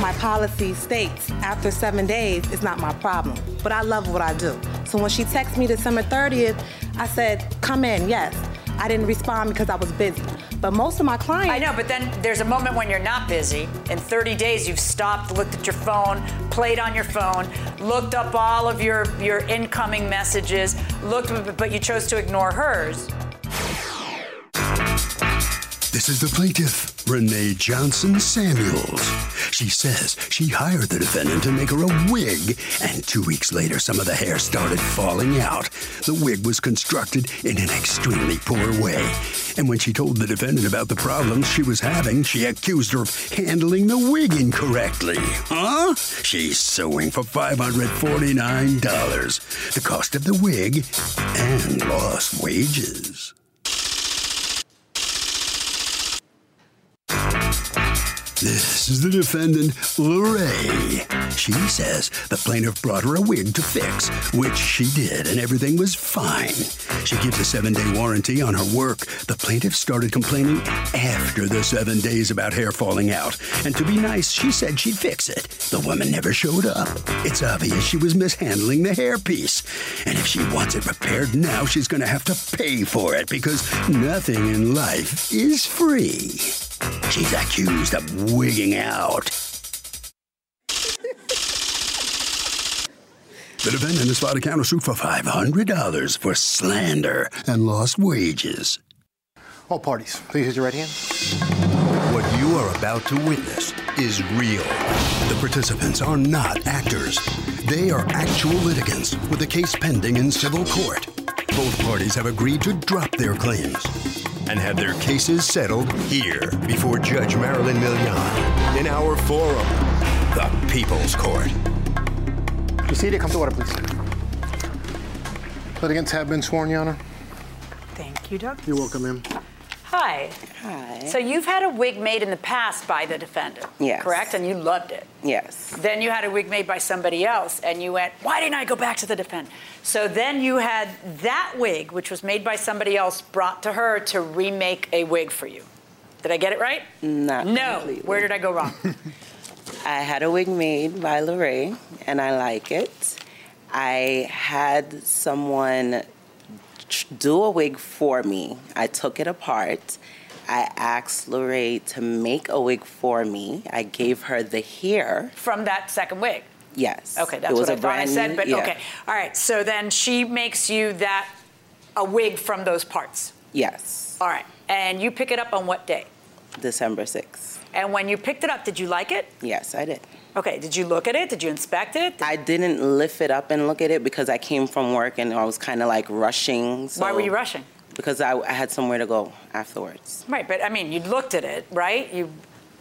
My policy states after seven days is not my problem, but I love what I do. So when she texted me December 30th, I said, come in, yes. I didn't respond because I was busy. But most of my clients. I know, but then there's a moment when you're not busy. In 30 days, you've stopped, looked at your phone, played on your phone, looked up all of your, your incoming messages, looked, but you chose to ignore hers. This is the plaintiff, Renee Johnson Samuels. She says she hired the defendant to make her a wig, and two weeks later, some of the hair started falling out. The wig was constructed in an extremely poor way. And when she told the defendant about the problems she was having, she accused her of handling the wig incorrectly. Huh? She's suing for $549, the cost of the wig, and lost wages. This is the defendant, Lorraine. She says the plaintiff brought her a wig to fix, which she did, and everything was fine. She gives a seven day warranty on her work. The plaintiff started complaining after the seven days about hair falling out. And to be nice, she said she'd fix it. The woman never showed up. It's obvious she was mishandling the hairpiece. And if she wants it repaired now, she's going to have to pay for it because nothing in life is free. She's accused of wigging out. The defendant has filed a countersuit for $500 for slander and lost wages. All parties, please use your right hand. What you are about to witness is real. The participants are not actors. They are actual litigants with a case pending in civil court. Both parties have agreed to drop their claims and have their cases settled here before Judge Marilyn Milian in our forum, the People's Court. You see it? Come to order, please. Litigants have been sworn, Your Honor. Thank you, Doug. You're welcome, ma'am. Hi. Hi. So you've had a wig made in the past by the defendant, Yes. correct? And you loved it. Yes. Then you had a wig made by somebody else, and you went, "Why didn't I go back to the defendant?" So then you had that wig, which was made by somebody else, brought to her to remake a wig for you. Did I get it right? Not No. completely. Where did I go wrong? I had a wig made by Lorraine, and I like it. I had someone tr- do a wig for me. I took it apart. I asked Lorraine to make a wig for me. I gave her the hair. From that second wig. Yes. Okay, that's what I thought I said. But yeah. okay, all right. So then she makes you that a wig from those parts. Yes. All right, and you pick it up on what day? December 6th. And when you picked it up, did you like it? Yes, I did. Okay, did you look at it? Did you inspect it? I didn't lift it up and look at it because I came from work and I was kind of like rushing. So Why were you rushing? Because I, I had somewhere to go afterwards. Right, but I mean, you looked at it, right? You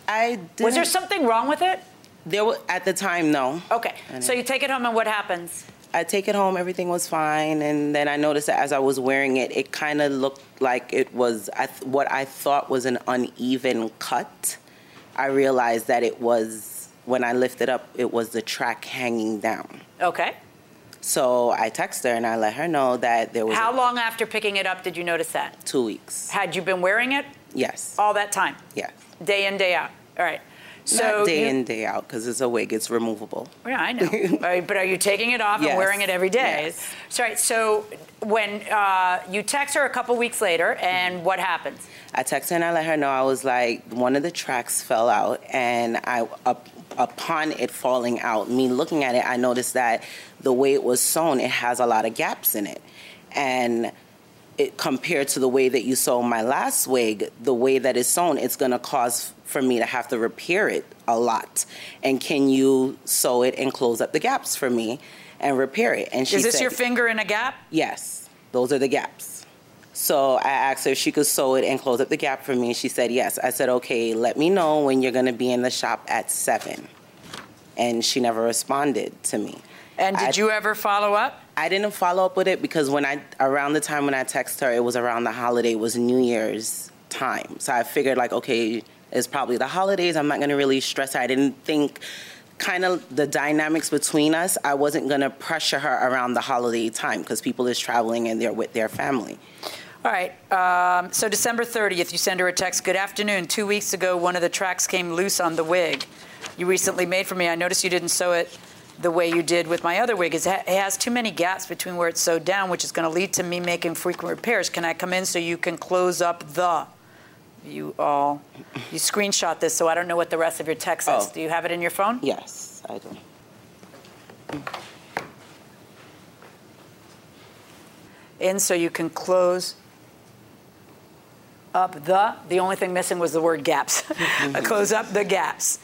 I was there something wrong with it? There were, at the time, no. Okay, so you take it home, and what happens? I take it home, everything was fine, and then I noticed that as I was wearing it, it kind of looked like it was I th- what I thought was an uneven cut. I realized that it was when I lifted up, it was the track hanging down. Okay. So I texted her and I let her know that there was How long after picking it up did you notice that? two weeks. Had you been wearing it Yes. all that time, Yes. day in, day out? All right. So Not day you- in, day out, because it's a wig, it's removable. Yeah, I know. Right, but are you taking it off and wearing it every day? Yes. Sorry. So when uh, you text her a couple weeks later, and what happens? I texted her and I let her know I was like, one of the tracks fell out, and I up, upon it falling out, me looking at it, I noticed that the way it was sewn, it has a lot of gaps in it, and it compared to the way that you sew my last wig, the way that it's sewn, it's gonna cause for me to have to repair it a lot. And can you sew it and close up the gaps for me and repair it? And she Is this said, your finger in a gap? Yes, those are the gaps. So I asked her if she could sew it and close up the gap for me. She said yes. I said, okay, let me know when you're going to be in the shop at 7. And she never responded to me. And did I- you ever follow up? I didn't follow up with it because when I around the time when I texted her, it was around the holiday, it was New Year's time. So I figured like, okay, it's probably the holidays. I'm not gonna really stress her. I didn't think kind of the dynamics between us. I wasn't gonna pressure her around the holiday time because people is traveling and they're with their family. All right. Um, so December 30th, you send her a text. Good afternoon. Two weeks ago, one of the tracks came loose on the wig you recently made for me. I noticed you didn't sew it the way you did with my other wig. It it has too many gaps between where it's sewed down, which is going to lead to me making frequent repairs. Can I come in so you can close up the? You all, you screenshot this, so I don't know what the rest of your text says. Oh. Do you have it in your phone? Yes, I do. in so you can close up the. The only thing missing was the word gaps. close up the gaps.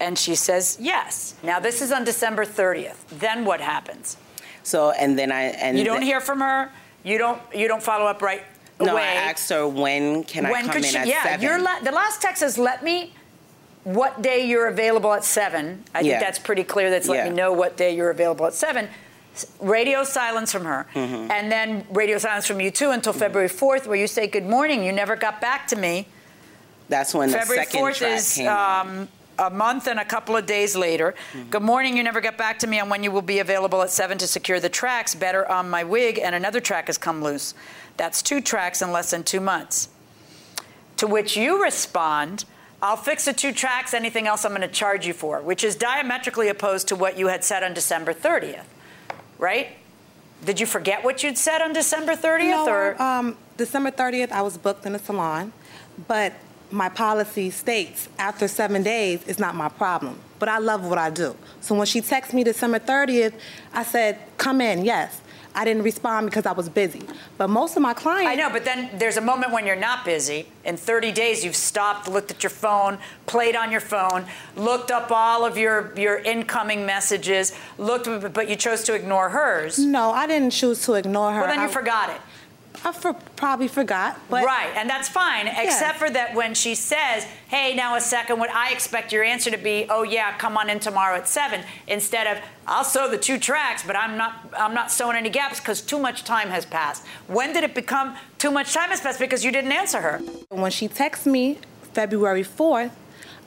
And she says yes. Now this is on December 30th. Then what happens? So and then I and You don't the- hear from her. You don't. You don't follow up right No, away. I asked her when can I come could in she? at yeah, seven. your la- the last text says let me. What day you're available at seven? I think that's pretty clear. That's let Yeah. me know what day you're available at seven. Radio silence from her, Mm-hmm. and then radio silence from you too until February 4th, where you say good morning. You never got back to me. That's when the second 4th track is came. um, a month and a couple of days later. Mm-hmm. Good morning. You never got back to me on when you will be available at 7 to secure the tracks. Better on my wig, and another track has come loose. That's two tracks in less than two months. To which you respond, I'll fix the two tracks, anything else I'm going to charge you for, which is diametrically opposed to what you had said on December 30th, right? Did you forget what you'd said on December 30th? No, or um, December 30th, I was booked in a salon, but my policy states after seven days, it's not my problem. But I love what I do. So when she texted me December 30th, I said, come in, yes. I didn't respond because I was busy. But most of my clients. I know, but then there's a moment when you're not busy. In 30 days, you've stopped, looked at your phone, played on your phone, looked up all of your, your incoming messages, looked, but you chose to ignore hers. No, I didn't choose to ignore her. Well, then you I, forgot it. I for, probably forgot, but right, and that's fine, except for that when she says, hey, now a second, what I expect your answer to be, oh yeah, come on in tomorrow at seven, instead of I'll sew the two tracks, but I'm not I'm not sewing any gaps because too much time has passed. When did it become too much time has passed? Because you didn't answer her. When she texts me February 4th,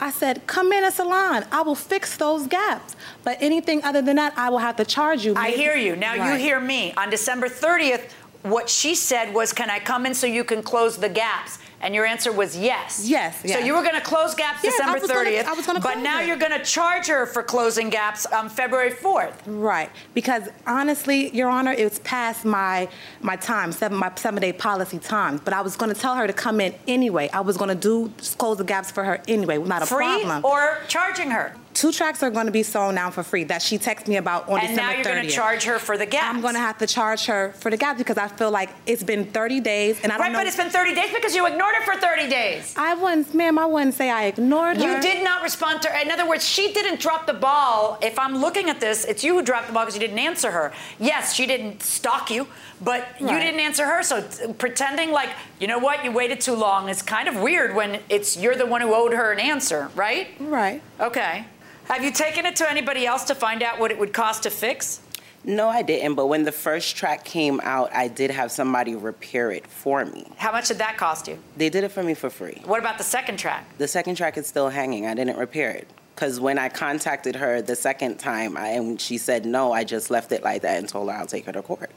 I said, come in a salon. I will fix those gaps. But anything other than that, I will have to charge you. I hear you. Now you hear me. On December 30th, what she said was, Can I come in so you can close the gaps? And your answer was yes. Yes, So you were going to close gaps I December gonna- 30th. I was gonna but now it. you're going to charge her for closing gaps on February 4th. Right, because honestly, Your Honor, it was past my my time, seven my seven day policy time. But I was going to tell her to come in anyway. I was going to do close the gaps for her anyway, not a Free problem. or charging her. Two tracks are going to be sold down for free that she texted me about on And December now you're going to charge her for the gaps. I'm going to have to charge her for the gaps because I feel like it's been 30 days and I don't Right, know. but it's been 30 days because you ignored her for 30 days. I wouldn't, ma'am. I wouldn't say I ignored her. You did not respond to her. In other words, she didn't drop the ball. If I'm looking at this, it's you who dropped the ball because you didn't answer her. Yes, she didn't stalk you, but you didn't answer her. So t- pretending like, you know what, you waited too long is kind of weird when it's you're the one who owed her an answer, right? Right. Okay. Have you taken it to anybody else to find out what it would cost to fix? No, I didn't. But when the first track came out, I did have somebody repair it for me. How much did that cost you? They did it for me for free. What about the second track? The second track is still hanging. I didn't repair it. Because when I contacted her the second time I, and she said no, I just left it like that and told her I'll take her to court.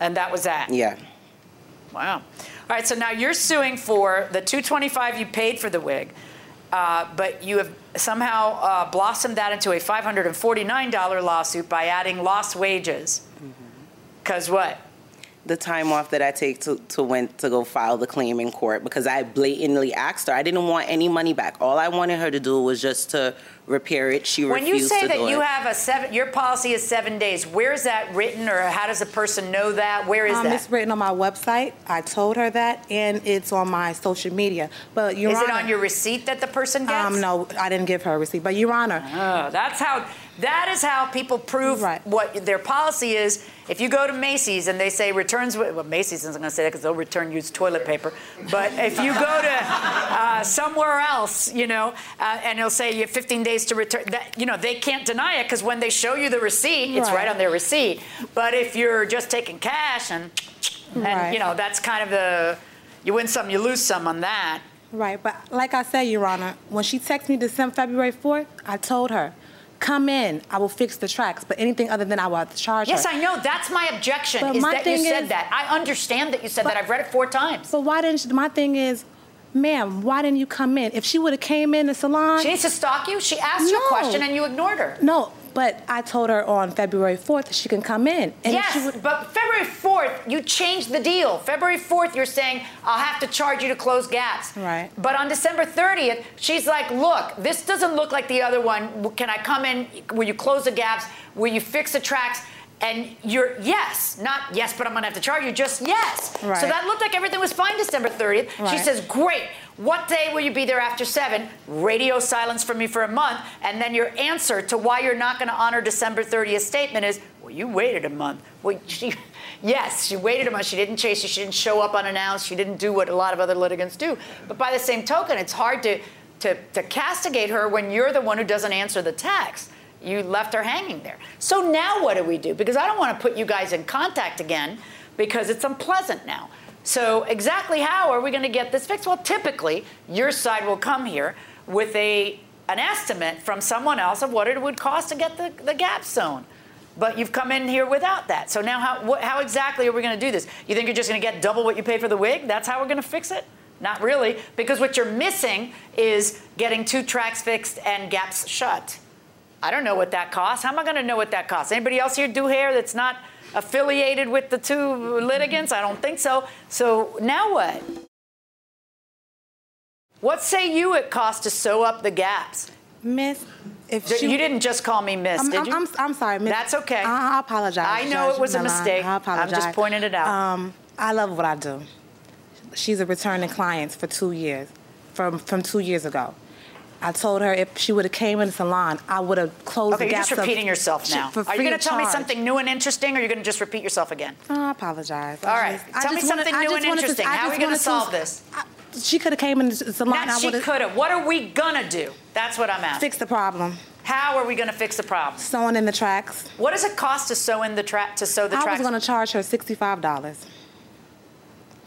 And that was that. Yeah. Wow. All right, so now you're suing for the 225 you paid for the wig, uh, but you have somehow uh, blossomed that into a $549 lawsuit by adding lost wages. Because what? The time off that I take to, to went to go file the claim in court because I blatantly asked her. I didn't want any money back. All I wanted her to do was just to repair it. She When you say that you it. have a seven, your policy is seven days. Where is that written, or how does a person know that? Where is Um, that? it's written on my website. I told her that, and it's on my social media. But Your is it on your receipt that the person gets? Um, no, I didn't give her a receipt. But Your Honor, Oh, that's how. That is how people prove Right. what their policy is. If you go to Macy's and they say returns, well, Macy's isn't going to say that because they'll return used toilet paper. But if you go to uh, somewhere else, you know, uh, and they'll say you have 15 days to return, that you know they can't deny it because when they show you the receipt, it's right Right. on their receipt. But if you're just taking cash and, and Right. you know, that's kind of the you win some, you lose some on that. Right, but like I said, Your Honor, when she texted me December, February 4th, I told her, come in, I will fix the tracks, but anything other than I will have to charge Yes, her. I know. That's my objection. But is my that you said is- that. I understand that you said But- that. I've read it four times. But why didn't she, my thing is, ma'am, why didn't you come in? If she would have came in the salon. She needs to stalk you. She asked you a question and you ignored her. no, but I told her on February 4th she can come in. And if she yes, but February 4th, you changed the deal. February 4th, you're saying, I'll have to charge you to close gaps. Right. But on December 30th, she's like, look, this doesn't look like the other one. Can I come in? Will you close the gaps? Will you fix the tracks? And you're yes, not yes, but I'm gonna have to charge you. Just yes. Right. So that looked like everything was fine December 30th. She says, great. What day will you be there after seven? Radio silence from me for a month, and then your answer to why you're not going to honor December 30th statement is, well, you waited a month. Well, she, yes, she waited a month. She didn't chase you. She didn't show up unannounced. She didn't do what a lot of other litigants do. But by the same token, it's hard to to, to castigate her when you're the one who doesn't answer the text. You left her hanging there. So now what do we do? Because I don't want to put you guys in contact again because it's unpleasant now. So exactly how are we going to get this fixed? Well, typically your side will come here with a an estimate from someone else of what it would cost to get the, the gap zone. But you've come in here without that. So now how, what, how exactly are we going to do this? You think you're just going to get double what you pay for the wig? That's how we're going to fix it? Not really, because what you're missing is getting two tracks fixed and gaps shut. I don't know what that costs. How am I going to know what that costs? Anybody else here do hair that's not affiliated with the two litigants? I don't think so. So now what? What say you it costs to sew up the gaps? Miss, if she, you didn't just call me Miss, I'm, did you? I'm, I'm sorry, Miss. That's okay. I, I apologize. I know Judge it was a mistake. I I'm just pointing it out. Um, I love what I do. She's a returning client for two years, from from two years ago. I told her if she would have came in the salon, I would have closed okay, the you're gaps. just of- repeating yourself now. Are you going to tell me something new and interesting, or are you going to just repeat yourself again? Oh, I apologize. All right. I Tell me just wanted- something I new and wanted to- interesting. How are we gonna solve this? I- she could have came in the salon. Not I she could have. What are we going to do? That's what I'm asking. Fix the problem. How are we going to fix the problem? Sewing in the tracks. What does it cost to sew in the track to sew the I tracks? was going to charge her sixty-five dollars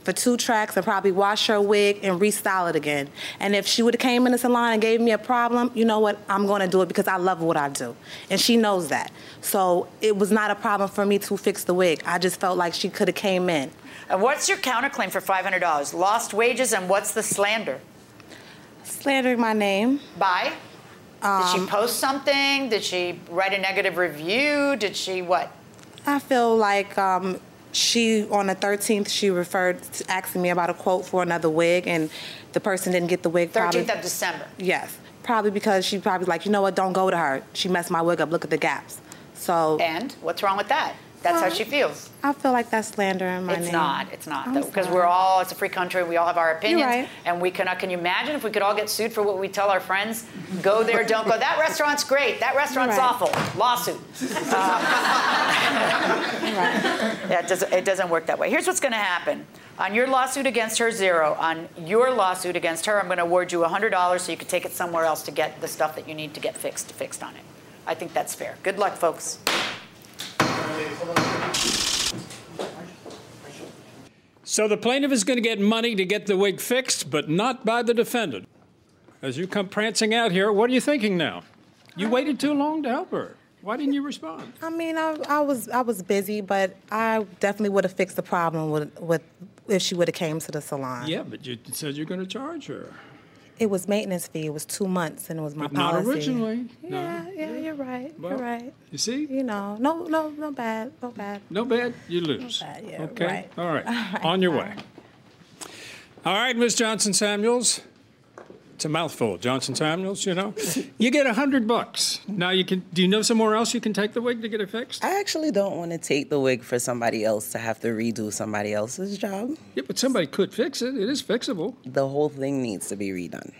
for two tracks and probably wash her wig and restyle it again. And if she would have came in the salon and gave me a problem, you know what? I'm going to do it because I love what I do, and she knows that. So it was not a problem for me to fix the wig. I just felt like she could have came in. And what's your counterclaim for $500? Lost wages, and what's the slander? Slandering my name. By? Did Um, she post something? Did she write a negative review? Did she what? I feel like um, she on the 13th she referred to asking me about a quote for another wig, and the person didn't get the wig. 13th probably- of December. Yes, probably because she probably like, you know what? Don't go to her. She messed my wig up. Look at the gaps. So And what's wrong with that? That's how she feels. I feel like that's slandering my It's name. It's not. It's not though, because we're all. It's a free country. We all have our opinions, right. and we cannot. Can you imagine if we could all get sued for what we tell our friends? Go there, don't go. That restaurant's great. That restaurant's Right. awful. Lawsuit. Um, yeah, it doesn't. It doesn't work that way. Here's what's going to happen. On your lawsuit against her, zero. On your lawsuit against her, I'm going to award you $100 so you can take it somewhere else to get the stuff that you need to get fixed fixed on it. I think that's fair. Good luck, folks. So the plaintiff is going to get money to get the wig fixed, but not by the defendant. As you come prancing out here, what are you thinking now? You waited too long to help her. Why didn't you respond? I mean, I, I was I was busy, but I definitely would have fixed the problem with with if she would have came to the salon. Yeah, but you said you're going to charge her. It was maintenance fee. It was two months, and it was my But not policy. originally. No. Yeah, yeah, you're right. Well, you're right. You see? You know, no, no, no bad, no bad. No bad, you lose. No bad, yeah, okay? right. All right. All right, On your all way. All right, Ms. Johnson Samuels. It's a mouthful, Johnson Samuels. You know, you get a hundred bucks. Now you can. Do you know somewhere else you can take the wig to get it fixed? I actually don't want to take the wig for somebody else to have to redo somebody else's job. Yeah, but somebody could fix it. It is fixable. The whole thing needs to be redone.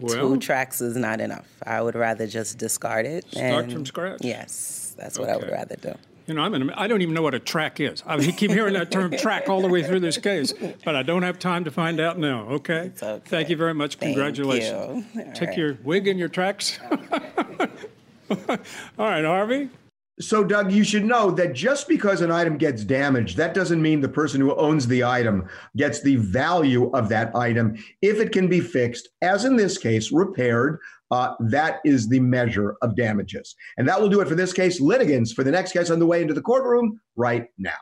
Well, Two tracks is not enough. I would rather just discard it. Start and- from scratch? Yes, that's what I would rather do. You know, I'm in a, I don't even know what a track is. I keep hearing that term track all the way through this case, but I don't have time to find out now. Okay. okay. Thank you very much. Thank Congratulations. you. Take right. your wig and your tracks. all right, Harvey. So, Doug, you should know that just because an item gets damaged, that doesn't mean the person who owns the item gets the value of that item. If it can be fixed, as in this case, repaired, uh, that is the measure of damages. And that will do it for this case. Litigants for the next case on the way into the courtroom right now.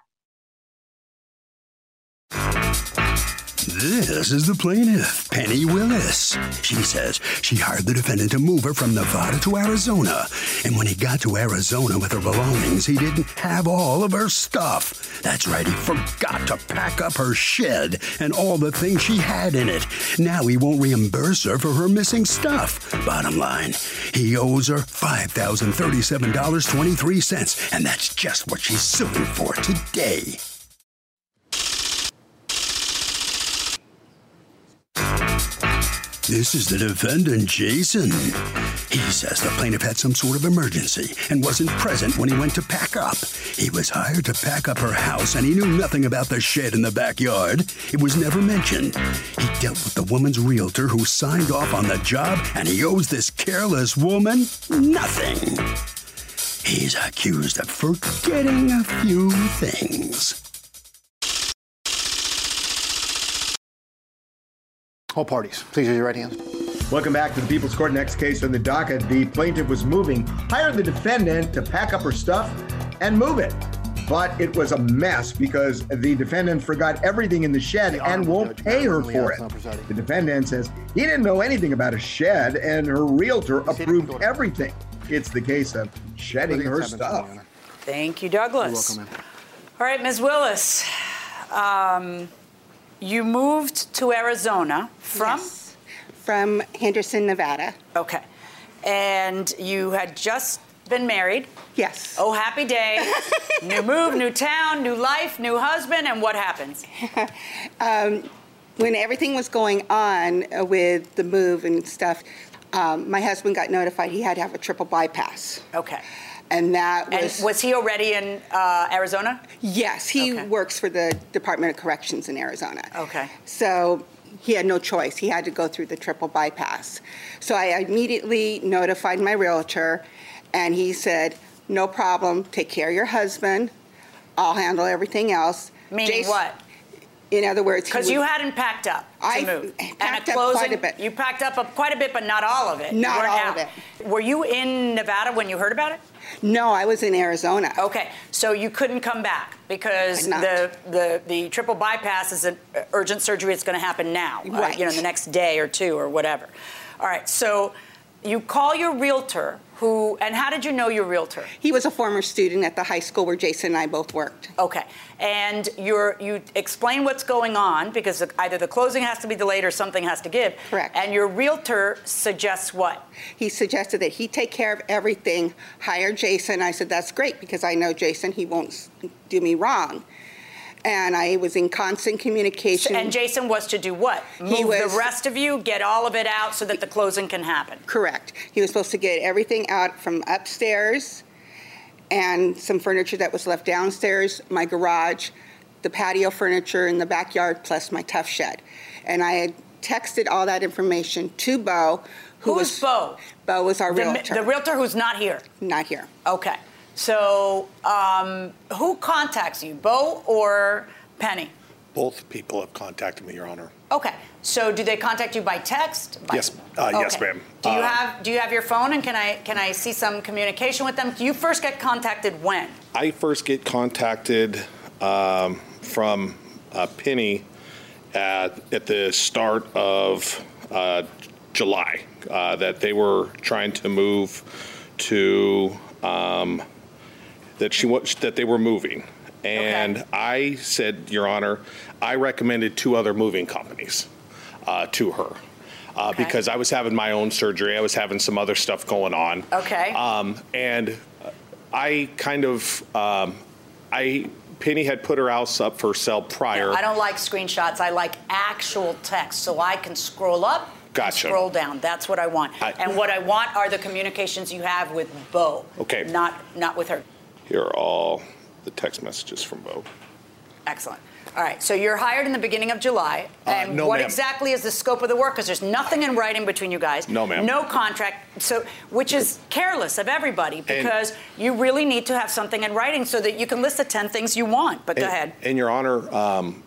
This is the plaintiff, Penny Willis. She says she hired the defendant to move her from Nevada to Arizona. And when he got to Arizona with her belongings, he didn't have all of her stuff. That's right, he forgot to pack up her shed and all the things she had in it. Now he won't reimburse her for her missing stuff. Bottom line, he owes her $5,037.23, and that's just what she's suing for today. This is the defendant, Jason. He says the plaintiff had some sort of emergency and wasn't present when he went to pack up. He was hired to pack up her house and he knew nothing about the shed in the backyard. It was never mentioned. He dealt with the woman's realtor who signed off on the job and he owes this careless woman nothing. He's accused of forgetting a few things. All parties, please raise your right hands. Welcome back to the People's Court. Next case on the docket. The plaintiff was moving, hired the defendant to pack up her stuff and move it. But it was a mess because the defendant forgot everything in the shed and won't Judge pay her for it. The defendant says he didn't know anything about a shed and her realtor approved order. everything. It's the case of shedding her Litigants have been stuff. sworn, Your Honor. Thank you, Douglas. You're welcome, ma'am. All right, Ms. Willis, um, you moved to Arizona from? Yes. From Henderson, Nevada. Okay. And you had just been married. Yes. Oh, happy day. new move, new town, new life, new husband, and what happens? When everything was going on with the move and stuff, um, my husband got notified he had to have a triple bypass. Okay. And that And was. was he already in uh, Arizona? yes, he Okay. works for the Department of Corrections in Arizona. Okay. So he had no choice. He had to go through the triple bypass. So I immediately notified my realtor, and he said, No problem, take care of your husband. I'll handle everything else. Meaning Jason- what? In other words, Because you hadn't packed up to I move. packed a up closing, quite a bit. You packed up a, quite a bit, but not all of it. Not all out. of Were you in Nevada when you heard about it? No, I was in Arizona. Okay, so you couldn't come back because the, the the triple bypass is an urgent surgery. It's going to happen now, uh, you know, the next day or two or whatever. All right, so you call your realtor, who, and how did you know your realtor? He was a former student at the high school where Jason and I both worked. Okay, and you're you explain what's going on because either the closing has to be delayed or something has to give. Correct. And your realtor suggests what? He suggested that he take care of everything, hire Jason. I said, that's great because I know Jason, he won't do me wrong. And I was in constant communication. And Jason was to do what? Move He was- the rest of you, get all of it out so that the closing can happen. Correct. He was supposed to get everything out from upstairs and some furniture that was left downstairs, my garage, the patio furniture in the backyard, plus my Tuff Shed. And I had texted all that information to Bo, who Who's was Bo? Bo was our The, realtor. the realtor who's not here. Not here. Okay. So, um, who contacts you, Bo or Penny? Both people have contacted me, Your Honor. Okay. So, do they contact you by text? By- Yes, uh, yes, ma'am. Do you Uh, have Do you have your phone, and can I can I see some communication with them? Do you first get contacted when? I first get contacted um, from uh, Penny at, at the start of uh, July uh, that they were trying to move to um, that she wa- that they were moving, and Okay. I said, Your Honor, I recommended two other moving companies uh, to her. uh, Okay. because I was having my own surgery. I was having some other stuff going on. Okay. Um, and I kind of, um, I Penny had put her house up for sale prior. I don't like screenshots. I like actual text so I can scroll up. Gotcha. Scroll down. That's what I want. I- and what I want are the communications you have with Bo. Okay. Not not with her. Here are all the text messages from Bo. Excellent. All right. So you're hired in the beginning of July. Uh, And no, what ma'am. exactly is the scope of the work? Because there's nothing in writing between you guys. No, ma'am. No contract. So, which is careless of everybody because you really need to have something in writing so that you can list the 10 things you want. But go ahead. And Your Honor, um,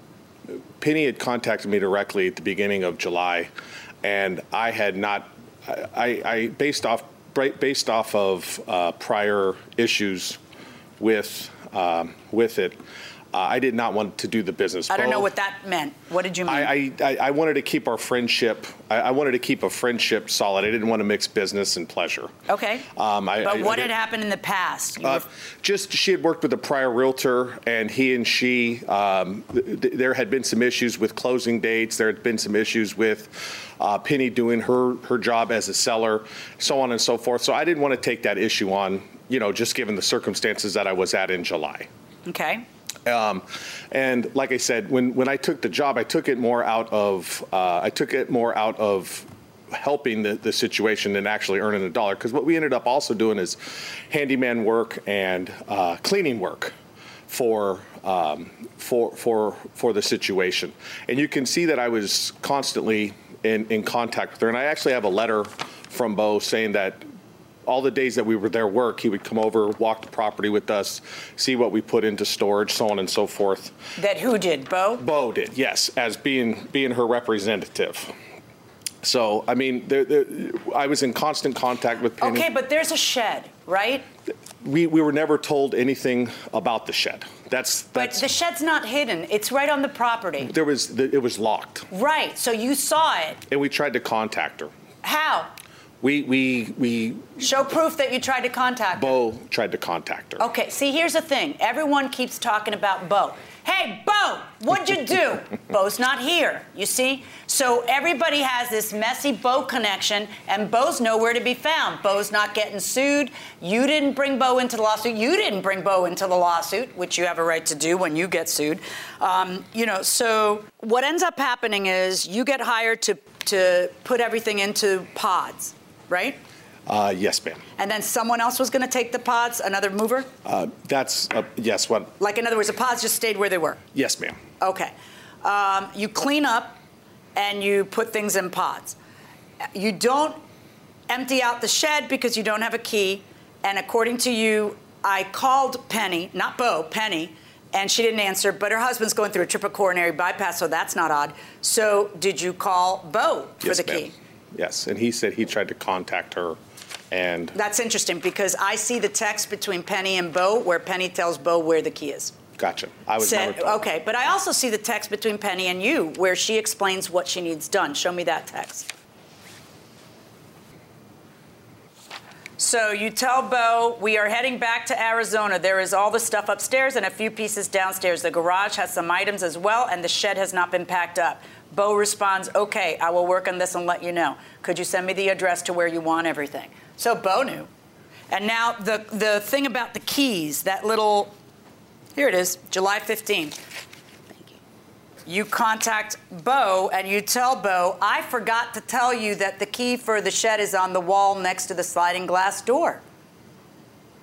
Penny had contacted me directly at the beginning of July, and I had not, I, I based off based off of uh, prior issues with um, with it, uh, I did not want to do the business. I don't know what that meant. What did you mean? I, I, I wanted to keep our friendship. I, I wanted to keep a friendship solid. I didn't want to mix business and pleasure. okay. Um, I, but what had happened in the past? Uh, just she had worked with a prior realtor, and he and she, um, th- th- there had been some issues with closing dates. There had been some issues with uh, Penny doing her her job as a seller, so on and so forth. So I didn't want to take that issue on, you know, just given the circumstances that I was at in July. okay. Um, and like I said, when, when I took the job, I took it more out of uh, I took it more out of helping the, the situation than actually earning a dollar. Because what we ended up also doing is handyman work and uh, cleaning work for um, for for for the situation. And you can see that I was constantly in, in contact with her. And I actually have a letter from Bo saying that all the days that we were there work, he would come over, walk the property with us, see what we put into storage, so on and so forth. That who did? Bo? Bo did, yes, as being being her representative. So, I mean, there, there, I was in constant contact with Penny. Okay, but there's a shed, right? We, we were never told anything about the shed. That's But the shed's not hidden. It's right on the property. there was it was locked, Right. So you saw it. and we tried to contact her. How? We we we Show proof that you tried to contact her. Bo tried to contact her. Okay, see, here's the thing. Everyone keeps talking about Bo. Hey, Bo, what'd you do? Bo's not here, you see? So everybody has this messy Bo connection, and Bo's nowhere to be found. Bo's not getting sued. You didn't bring Bo into the lawsuit. You didn't bring Bo into the lawsuit, which you have a right to do when you get sued. Um, you know, so what ends up happening is you get hired to, to put everything into pods, right? Uh, yes, ma'am. And then someone else was going to take the pods, another mover? Uh, that's uh, yes. What? Like, in other words, the pods just stayed where they were. Yes, ma'am. Okay. Um, you clean up and you put things in pods. You don't empty out the shed because you don't have a key. And according to you, I called Penny, not Bo, Penny, and she didn't answer, but her husband's going through a triple coronary bypass, so that's not odd. So did you call Bo for yes, the ma'am. key? Yes, and he said he tried to contact her, and That's interesting because I see the text between Penny and Bo where Penny tells Bo where the key is. gotcha. I was Said- okay, but I also see the text between Penny and you where she explains what she needs done. Show me that text. So you tell Bo, we are heading back to Arizona. There is all the stuff upstairs and a few pieces downstairs. The garage has some items as well, and the shed has not been packed up. Bo responds, okay, I will work on this and let you know. Could you send me the address to where you want everything? So Bo knew. And now the, the thing about the keys, that little, here it is, July 15th. You contact Bo and you tell Bo, I forgot to tell you that the key for the shed is on the wall next to the sliding glass door.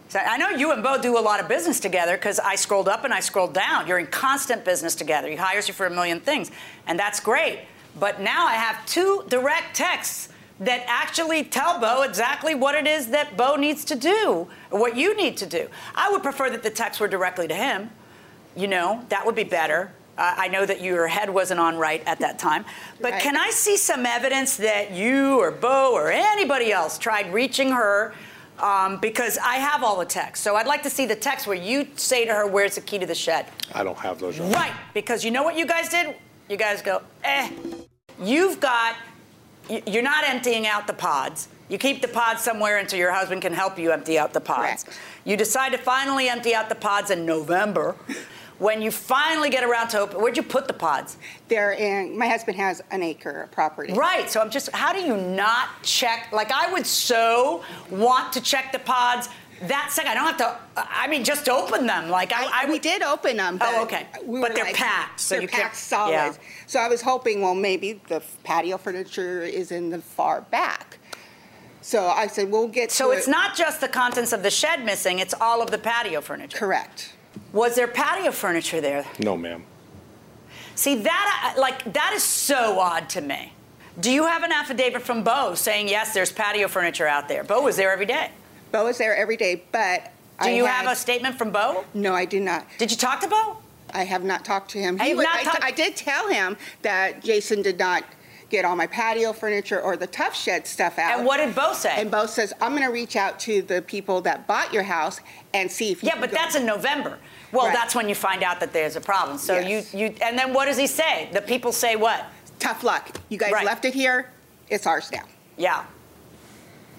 So I know you and Bo do a lot of business together because I scrolled up and I scrolled down. You're in constant business together. He hires you for a million things, and that's great. But now I have two direct texts that actually tell Bo exactly what it is that Bo needs to do, or what you need to do. I would prefer that the texts were directly to him. You know, that would be better. Uh, I know that your head wasn't on right at that time. But Right. can I see some evidence that you or Bo or anybody else tried reaching her? Um, because I have all the text. So I'd like to see the text where you say to her, Where's the key to the shed? I don't have those. Your Right, because you know what you guys did? You guys go, eh. You've got, y- you're not emptying out the pods. You keep the pods somewhere until your husband can help you empty out the pods. Correct. You decide to finally empty out the pods in November. when you finally get around to open, where'd you put the pods? They're in. My husband has an acre of property. Right. So I'm just. How do you not check? Like I would so want to check the pods. That second, I don't have to. I mean, just open them. Like I, I, we did open them. Oh, okay. We But they're like- packed, so they're you can't- packed solid. yeah. So I was hoping, well, maybe the patio furniture is in the far back. So I said, we'll get. So to it's it. not just the contents of the shed missing; it's all of the patio furniture. Correct. Was there patio furniture there? No, ma'am. See that, uh, like that is so odd to me. Do you have an affidavit from Bo saying yes, there's patio furniture out there? Bo was there every day. Bo is there every day, but. Do I you had- have a statement from Bo? No, I do not. Did you talk to Bo? I have not talked to him. He I, I did tell him that Jason did not get all my patio furniture or the Tuff Shed stuff out. And what did Bo say? And Bo says, I'm going to reach out to the people that bought your house and see if you Yeah, but that's in November. Well, Right. that's when you find out that there's a problem. So Yes. you, you, and then what does he say? The people say what? tough luck. You guys Right. left it here. It's ours now. Yeah.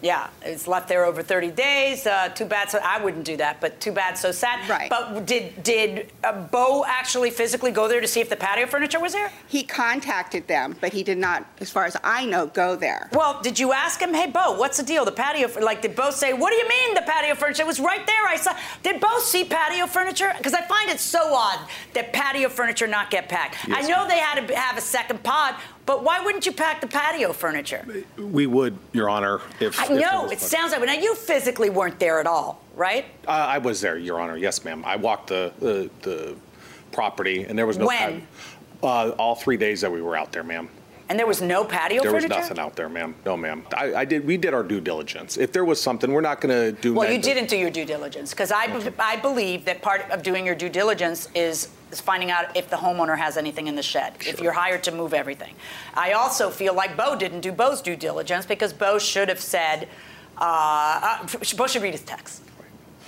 Yeah, it's left there over 30 days. Uh, too bad. So I wouldn't do that, but too bad. So sad. Right. But did did uh, Bo actually physically go there to see if the patio furniture was there? He contacted them, but he did not, as far as I know, go there. Well, did you ask him, hey, Bo, what's the deal? The patio, like, did Bo say, what do you mean the patio furniture? It was right there. I saw. Did Bo see patio furniture? Because I find it so odd that patio furniture not get packed. I know they had to have a second pod, but why wouldn't you pack the patio furniture? We would, Your Honor, if. I if there know was it sounds like. Now you physically weren't there at all, right? Uh, I was there, Your Honor. Yes, ma'am. I walked the the, the property, and there was no. When? Uh, all three days that we were out there, ma'am. And there was no patio There was nothing out there, ma'am. No, ma'am. I, I did. We did our due diligence. If there was something, we're not going to do. Well, you didn't do your due diligence because I, be- I believe that part of doing your due diligence is, is finding out if the homeowner has anything in the shed, if you're hired to move everything. I also feel like Bo didn't do Bo's due diligence because Bo should have said, uh, uh, Bo should read his text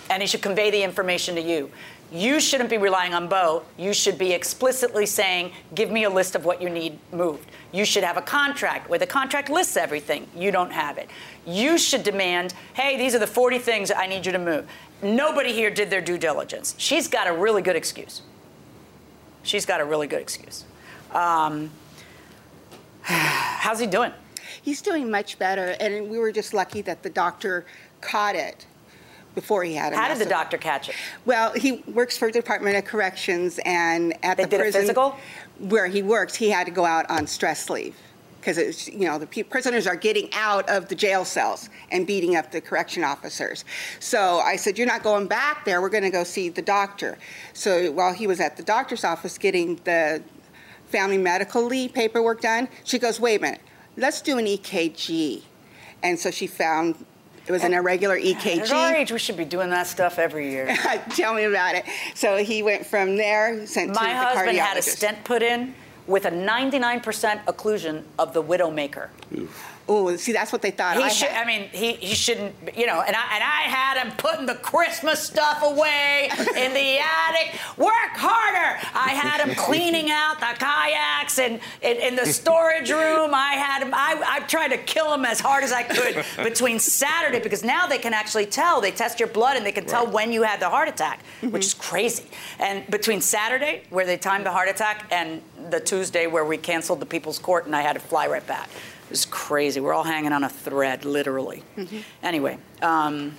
and he should convey the information to you. You shouldn't be relying on Bo. You should be explicitly saying, give me a list of what you need moved. You should have a contract where the contract lists everything. You don't have it. You should demand, hey, these are the 40 things I need you to move. Nobody here did their due diligence. She's got a really good excuse. She's got a really good excuse. Um, how's he doing? He's doing much better, and we were just lucky that the doctor caught it before he had a How did the doctor catch it? Well, he works for the Department of Corrections, and at They the prison where he works, he had to go out on stress leave because it's you know the prisoners are getting out of the jail cells and beating up the correction officers. So I said, "You're not going back there. We're going to go see the doctor." So while he was at the doctor's office getting the family medical leave paperwork done, she goes, "Wait a minute, let's do an EKG." And so she found it was an irregular EKG. At our age, we should be doing that stuff every year. Tell me about it. So he went from there, sent to the cardiologist. My husband had a stent put in with a 99% occlusion of the widowmaker. Oh, see, that's what they thought He I should. had. I mean, he, he shouldn't. You know, and I and I had him putting the Christmas stuff away in the attic. Work harder. I had him cleaning out the kayaks and in, the storage room. I had him. I, I tried to kill him as hard as I could between Saturday because now they can actually tell. They test your blood and they can tell when you had the heart attack, which mm-hmm. is crazy. And between Saturday, where they timed the heart attack, and the Tuesday where we canceled the People's Court and I had to fly right back. It was crazy. We're all hanging on a thread, literally. Anyway, um,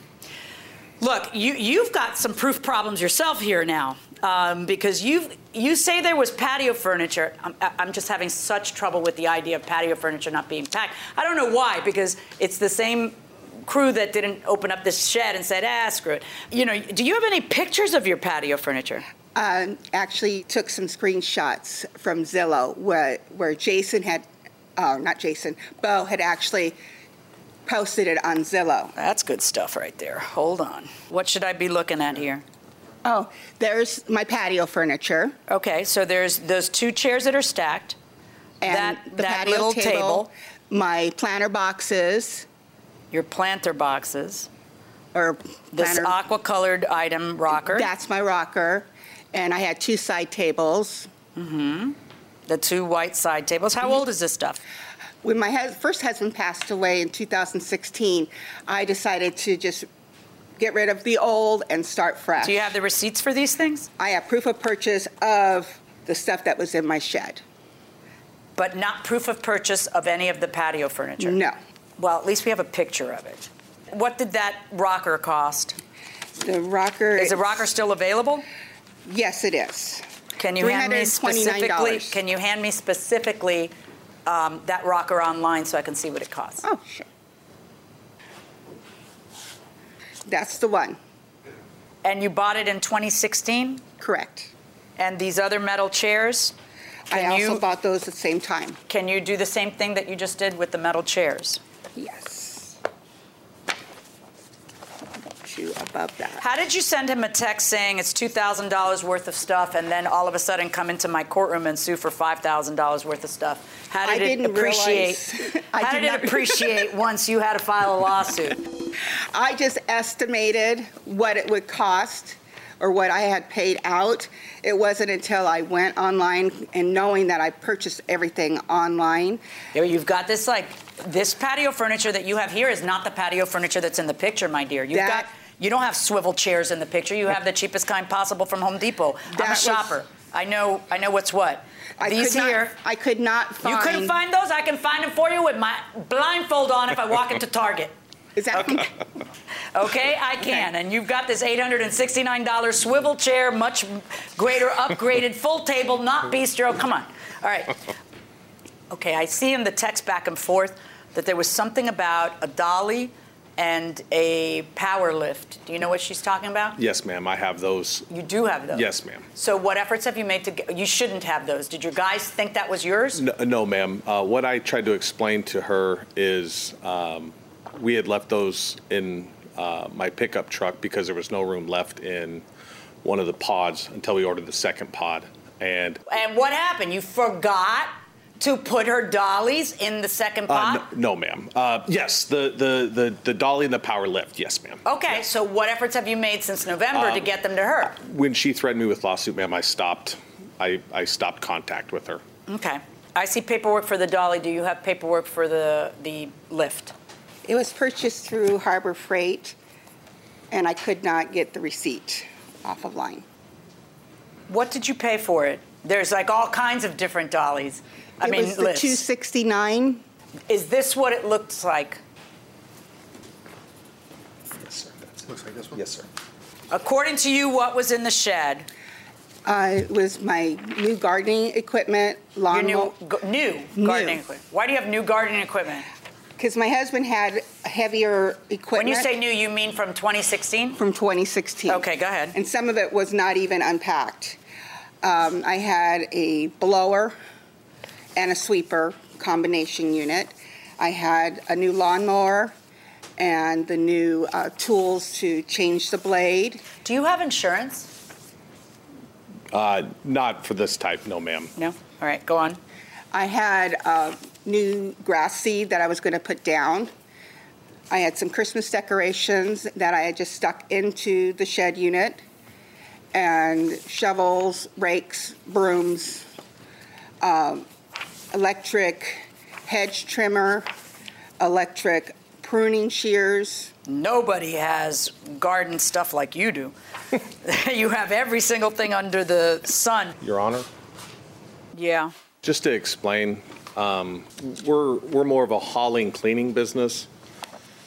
look, you, you've got some proof problems yourself here now um, because you you say there was patio furniture. I'm, I'm just having such trouble with the idea of patio furniture not being packed. I don't know why because it's the same crew that didn't open up this shed and said, ah, screw it. You know, do you have any pictures of your patio furniture? uh, actually took some screenshots from Zillow where, where Jason had, uh, not Jason, Bo had actually posted it on Zillow. That's good stuff right there. Hold on. What should I be looking at here? Oh, there's my patio furniture. Okay, so there's those two chairs that are stacked. And that the that patio little table, table. my planter boxes, Your planter boxes. or This aqua colored item rocker. that's my rocker, and I had two side tables. The two white side tables. How old is this stuff? When my hus- first husband passed away in 2016, I decided to just get rid of the old and start fresh. Do you have the receipts for these things? I have proof of purchase of the stuff that was in my shed. But not proof of purchase of any of the patio furniture? No. Well, at least we have a picture of it. What did that rocker cost? The rocker Is the rocker still available? Yes, it is. Can you hand me specifically? Can you hand me specifically um, that rocker online so I can see what it costs? Oh, sure. That's the one. And you bought it in 2016? Correct. And these other metal chairs? I also you- bought those at the same time. Can you do the same thing that you just did with the metal chairs? Yes. That. How did you send him a text saying it's $2,000 worth of stuff and then all of a sudden come into my courtroom and sue for $5,000 worth of stuff? How I did it didn't appreciate? realize- I how did did, it appreciate once you had to file a lawsuit? I just estimated what it would cost or what I had paid out. It wasn't until I went online and knowing that I purchased everything online. You've got this like this patio furniture that you have here is not the patio furniture that's in the picture, my dear. You've That- got you don't have swivel chairs in the picture. You have the cheapest kind possible from Home Depot. I'm That a was- shopper. I know I know what's what. I These could not- here. I could not find. You couldn't find those? I can find them for you with my blindfold on if I walk into Target. Is that Okay, I can. And you've got this $869 swivel chair, much greater upgraded, full table, not bistro. Come on. All right. Okay, I see in the text back and forth that there was something about a dolly and a power lift. Do you know what she's talking about? Yes, ma'am. I have those. You do have those. Yes, ma'am. So what efforts have you made to get, you shouldn't have those. Did your guys think that was yours? No, no ma'am. Uh, what I tried to explain to her is um, we had left those in uh, my pickup truck because there was no room left in one of the pods until we ordered the second pod. And And what happened? You forgot to put her dollies in the second uh, pot? no, no, ma'am. Uh, yes, the, the, the, the dolly and the power lift. Yes, ma'am. Okay, so what efforts have you made since November to Um, get them to her? When she threatened me with lawsuit, ma'am, I stopped. I, I stopped contact with her. Okay. I see paperwork for the dolly. Do you have paperwork for the, the lift? It was purchased through Harbor Freight, and I could not get the receipt off of line. What did you pay for it? There's like all kinds of different dollies. I it mean, was the lists. 269. Is this what it looks like? Yes, sir. Looks like this one. Yes, sir. According to you, what was in the shed? Uh, it was my new gardening equipment, Your lawn new, go- new New. gardening equipment. Why do you have new gardening equipment? Because my husband had heavier equipment. When you say new, you mean from 2016? from 2016. Okay, go ahead. And some of it was not even unpacked. Um, I had a blower and a sweeper combination unit. I had a new lawnmower and the new uh, tools to change the blade. Do you have insurance? Uh, not for this type, no, ma'am. No? All right, go on. I had uh, new grass seed that I was going to put down. I had some Christmas decorations that I had just stuck into the shed unit, and shovels, rakes, brooms, um, electric hedge trimmer, electric pruning shears. Nobody has garden stuff like you do. you have every single thing under the sun. Your Honor? Yeah. Just to explain, um, we're, we're more of a hauling cleaning business.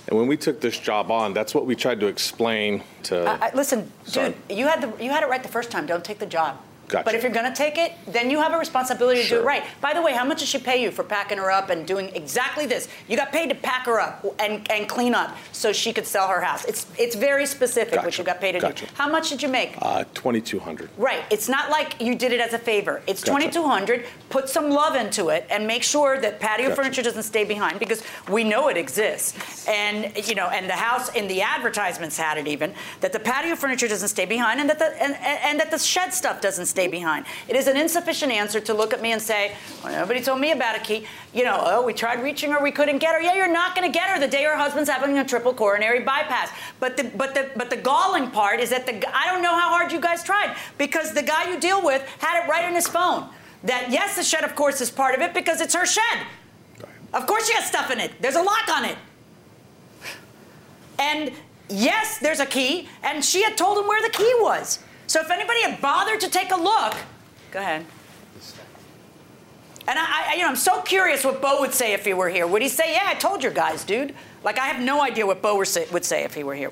And when we took this job on, that's what we tried to explain to. I, I, listen, Sorry. dude, you had the you had it right the first time. Don't take the job. Gotcha. But if you're gonna take it, then you have a responsibility to do it right. By the way, how much does she pay you for packing her up and doing exactly this? You got paid to pack her up and, and clean up so she could sell her house. It's it's very specific what Gotcha. you got paid to Gotcha. do. How much did you make? Uh, 2200 Right. It's not like you did it as a favor. It's Gotcha. 2200. Put some love into it and make sure that patio furniture doesn't stay behind because we know it exists. And you know, and the house in the advertisements had it even that the patio furniture doesn't stay behind and that the and, and, and that the shed stuff doesn't stay behind. It is an insufficient answer to look at me and say, well, nobody told me about a Key. You know, oh, we tried reaching her, we couldn't get her. Yeah, you're not going to get her the day her husband's having a triple coronary bypass. But the but the but the galling part is that the I don't know how hard you guys tried because the guy you deal with had it right in his phone. That yes, the shed of course is part of it because it's her shed. Of course she has stuff in it. There's a lock on it. And yes, there's a key, and she had told him where the key was. So if anybody had bothered to take a look, go ahead. And I, I, you know, I'm so curious what Bo would say if he were here. Would he say, "Yeah, I told your guys, dude"? Like I have no idea what Bo would say, would say if he were here.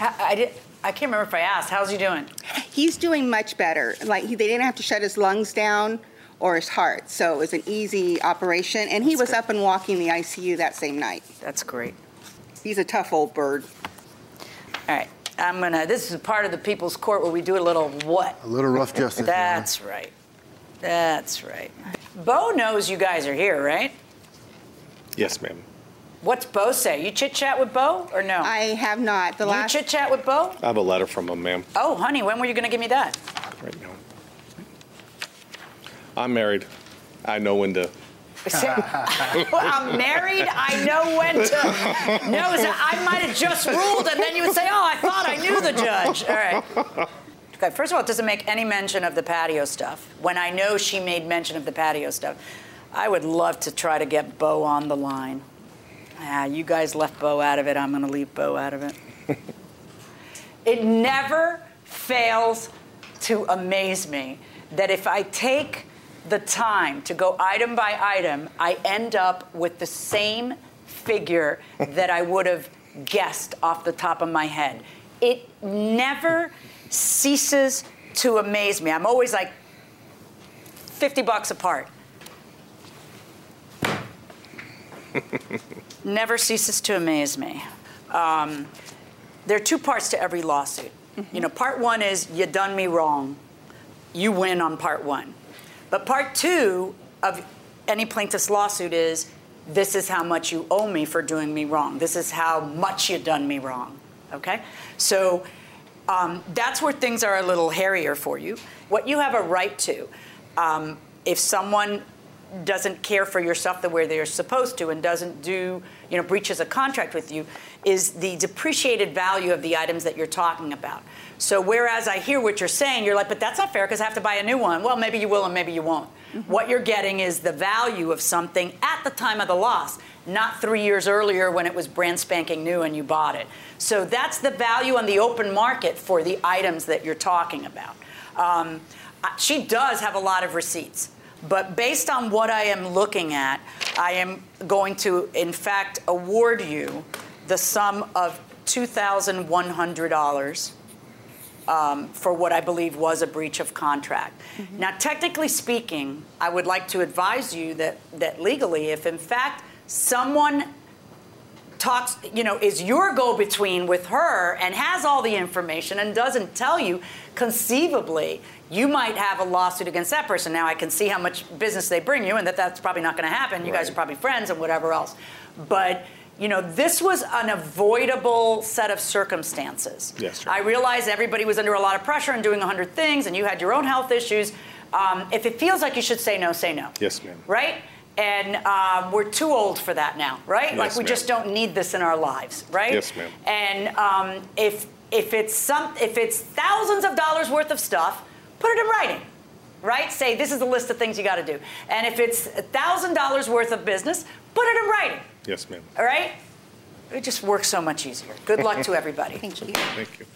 I, I, did, I can't remember if I asked. How's he doing? He's doing much better. Like he, they didn't have to shut his lungs down or his heart, so it was an easy operation. And he That's was good. up and walking the ICU that same night. That's great. He's a tough old bird. All right, I'm gonna. This is a part of the People's Court where we do a little what? A little rough justice. That's right. That's right. Bo knows you guys are here, right? Yes, ma'am. What's Bo say? You chit chat with Bo or no? I have not. The you last chit chat with Bo? I have a letter from him, ma'am, Oh, honey, when were you gonna give me that? right now. I'm married. I know when to. I'm married. I know when to. No, I might have just ruled, and then you would say, "Oh, I thought I knew the judge." All right. Okay. First of all, it doesn't make any mention of the patio stuff. When I know she made mention of the patio stuff, I would love to try to get Bo on the line. Ah, you guys left Bo out of it. I'm going to leave Bo out of it. it never fails to amaze me that if I take the time to go item by item, I end up with the same figure that I would have guessed off the top of my head. It never ceases to amaze me. I'm always like 50 bucks apart. never ceases to amaze me. Um, there are two parts to every lawsuit. You know, part one is you done me wrong. You win on part one. But part two of any plaintiff's lawsuit is this is how much you owe me for doing me wrong. This is how much you've done me wrong. Okay? So um, that's where things are a little hairier for you. What you have a right to, um, if someone doesn't care for your stuff the way they're supposed to and doesn't do, you know, breaches a contract with you, is the depreciated value of the items that you're talking about. So whereas I hear what you're saying, you're like, but that's not fair because I have to buy a new one. Well, maybe you will and maybe you won't. What you're getting is the value of something at the time of the loss, not three years earlier when it was brand spanking new and you bought it. So that's the value on the open market for the items that you're talking about. Um, she does have a lot of receipts. But based on what I am looking at, I am going to, in fact, award you the sum of $2,100 um, for what I believe was a breach of contract. Now, technically speaking, I would like to advise you that, that legally, if in fact someone talks, you know, is your go between with her and has all the information and doesn't tell you, conceivably, you might have a lawsuit against that person. Now, I can see how much business they bring you and that that's probably not going to happen. You guys are probably friends and whatever else. But, you know, this was an avoidable set of circumstances. Yes, sir. I realize everybody was under a lot of pressure and doing 100 things, and you had your own health issues. Um, if it feels like you should say no, say no Yes, ma'am. right? And um, we're too old for that now, right? Yes, like we ma'am. just don't need this in our lives, right? Yes, ma'am. And um, if if it's some if it's thousands of dollars worth of stuff, put it in writing, right? Say this is the list of things you got to do. And if it's thousand dollars worth of business, put it in writing. Yes, ma'am. All right? It just works so much easier. Good luck to everybody. Thank you. Thank you.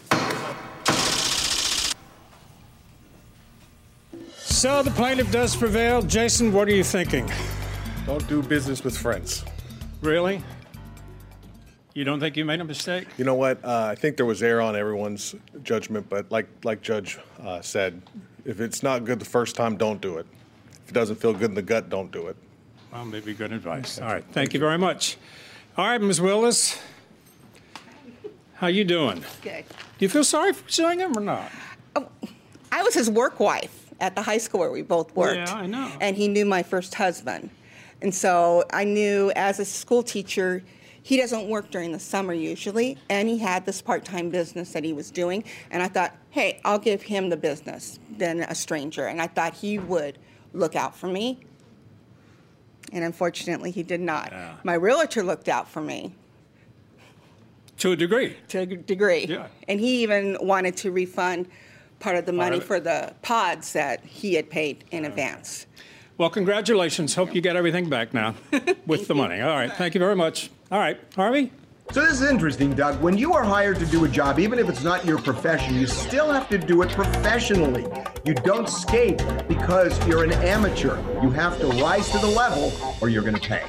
So the plaintiff does prevail. Jason, what are you thinking? Don't do business with friends. Really? You don't think you made a mistake? You know what? Uh, I think there was error on everyone's judgment, but like like Judge uh, said, if it's not good the first time, don't do it. If it doesn't feel good in the gut, don't do it. Well, maybe good advice. All right. Thank you very much. All right, Ms. Willis. How you doing? Good. Do you feel sorry for suing him or not? Oh, I was his work wife at the high school where we both oh, worked. Yeah, I know. And he knew my first husband. And so I knew as a school teacher, he doesn't work during the summer usually, and he had this part time business that he was doing. And I thought, hey, I'll give him the business than a stranger. And I thought he would look out for me. And unfortunately, he did not. Yeah. My realtor looked out for me To a degree. to a degree. Yeah. And he even wanted to refund part of the money of for the pods that he had paid in advance. Well, congratulations. Hope you get everything back now with the money. All right. Thank you very much. All right. Harvey? So this is interesting, Doug. When you are hired to do a job, even if it's not your profession, you still have to do it professionally. You don't skate because you're an amateur. You have to rise to the level or you're going to pay.